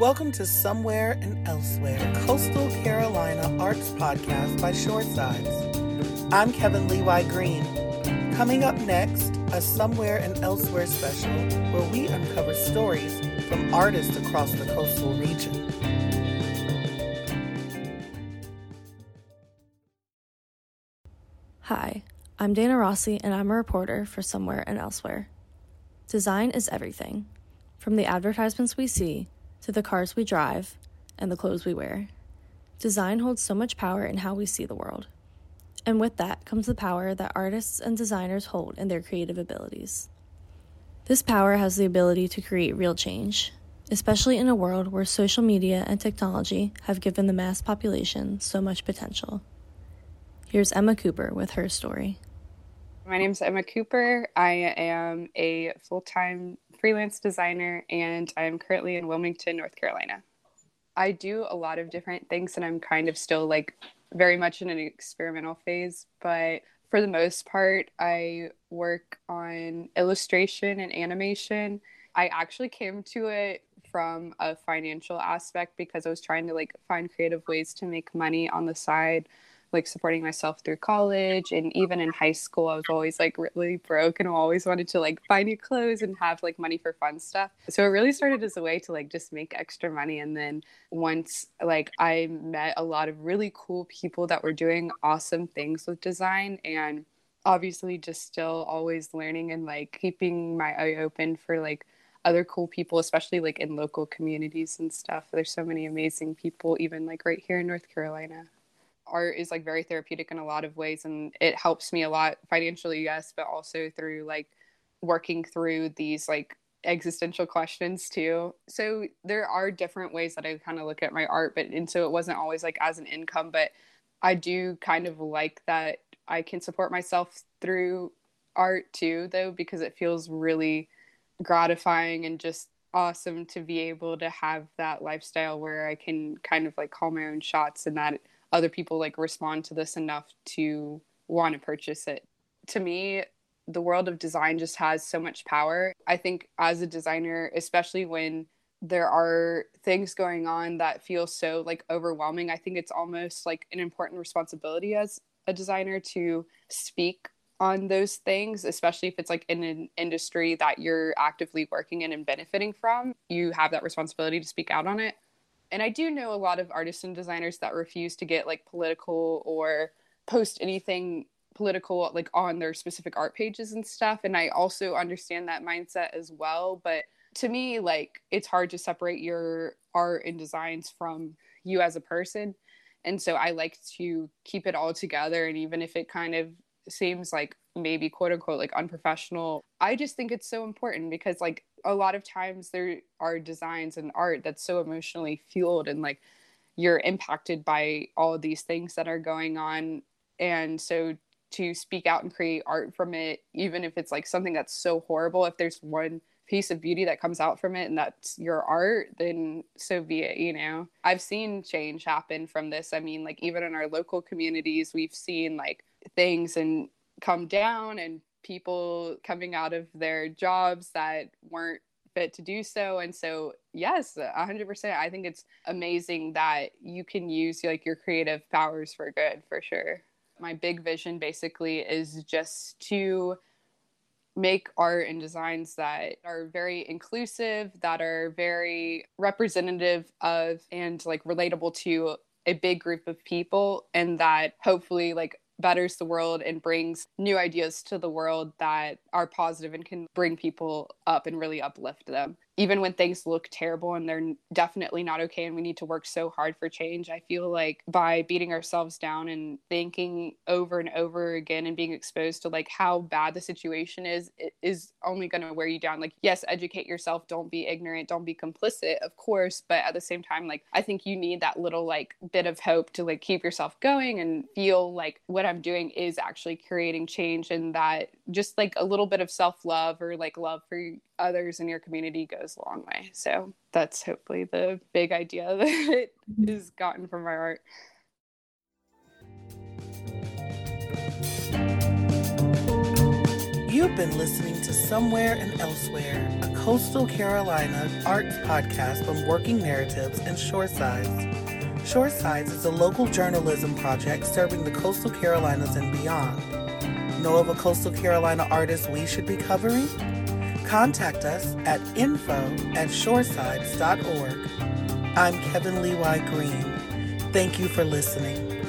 Welcome to Somewhere and Elsewhere, Coastal Carolina Arts Podcast by Shoresides. I'm Kevin Levi Green. Coming up next, a Somewhere and Elsewhere special where we uncover stories from artists across the coastal region. Hi, I'm Dana Rossi, and I'm a reporter for Somewhere and Elsewhere. Design is everything, from the advertisements we see to the cars we drive and the clothes we wear. Design holds so much power in how we see the world. And with that comes the power that artists and designers hold in their creative abilities. This power has the ability to create real change, especially in a world where social media and technology have given the mass population so much potential. Here's Emma Cooper with her story. My name is Emma Cooper. I am a full time freelance designer, and I'm currently in Wilmington, North Carolina. I do a lot of different things, and I'm kind of still like very much in an experimental phase. But for the most part, I work on illustration and animation. I actually came to it from a financial aspect because I was trying to like find creative ways to make money on the side like supporting myself through college and even in high school i was always like really broke and always wanted to like buy new clothes and have like money for fun stuff. So it really started as a way to like just make extra money. And then once like i met a lot of really cool people that were doing awesome things with design and obviously just still always learning and like keeping my eye open for like other cool people, especially like in local communities and stuff. There's so many amazing people, even like right here in North Carolina art is like very therapeutic in a lot of ways and it helps me a lot financially yes but also through like working through these like existential questions too. So there are different ways that i kind of look at my art but and so it wasn't always like as an income but i do kind of like that i can support myself through art too though because it feels really gratifying and just awesome to be able to have that lifestyle where i can kind of like call my own shots and that other people like respond to this enough to want to purchase it. To me, the world of design just has so much power. I think as a designer, especially when there are things going on that feel so like overwhelming, I think it's almost like an important responsibility as a designer to speak on those things, especially if it's like in an industry that you're actively working in and benefiting from. You have that responsibility to speak out on it and I do know a lot of artists and designers that refuse to get like political or post anything political like on their specific art pages and stuff and I also understand that mindset as well but to me like it's hard to separate your art and designs from you as a person and so I like to keep it all together and even if it kind of seems like maybe quote unquote like unprofessional I just think it's so important because like a lot of times there are designs and art that's so emotionally fueled and like you're impacted by all of these things that are going on. And so to speak out and create art from it even if it's like something that's so horrible if there's one piece of beauty that comes out from it and that's your art then so be it you know? I've seen change happen from this. I mean like even in our local communities we've seen like things and come down and people coming out of their jobs that weren't fit to do so. And so yes 100% i think it's amazing that you can use like your creative powers for good for sure. My big vision basically is just to make art and designs that are very inclusive that are very representative of and like relatable to a big group of people and that hopefully like betters the world and brings new ideas to the world that are positive and can bring people up and really uplift them even when things look terrible and they're definitely not okay and we need to work so hard for change i feel like by beating ourselves down and thinking over and over again and being exposed to like how bad the situation is is only going to wear you down. Like yes educate yourself don't be ignorant don't be complicit of course but at the same time like i think you need that little like bit of hope to like keep yourself going and feel like what i'm doing is actually creating change and that just like a little bit of self-love or like love for others in your community goes a long way. So that's hopefully the big idea that mm-hmm. is gotten from my art. You You've been listening to Somewhere and Elsewhere, a coastal Carolina arts podcast on working narratives and shoresides. Shoresides is a local journalism project serving the coastal Carolinas and beyond. Know of a coastal Carolina artist we should be covering? Contact us at info at shoresides.org. I'm Kevin Levi Green. Thank you for listening.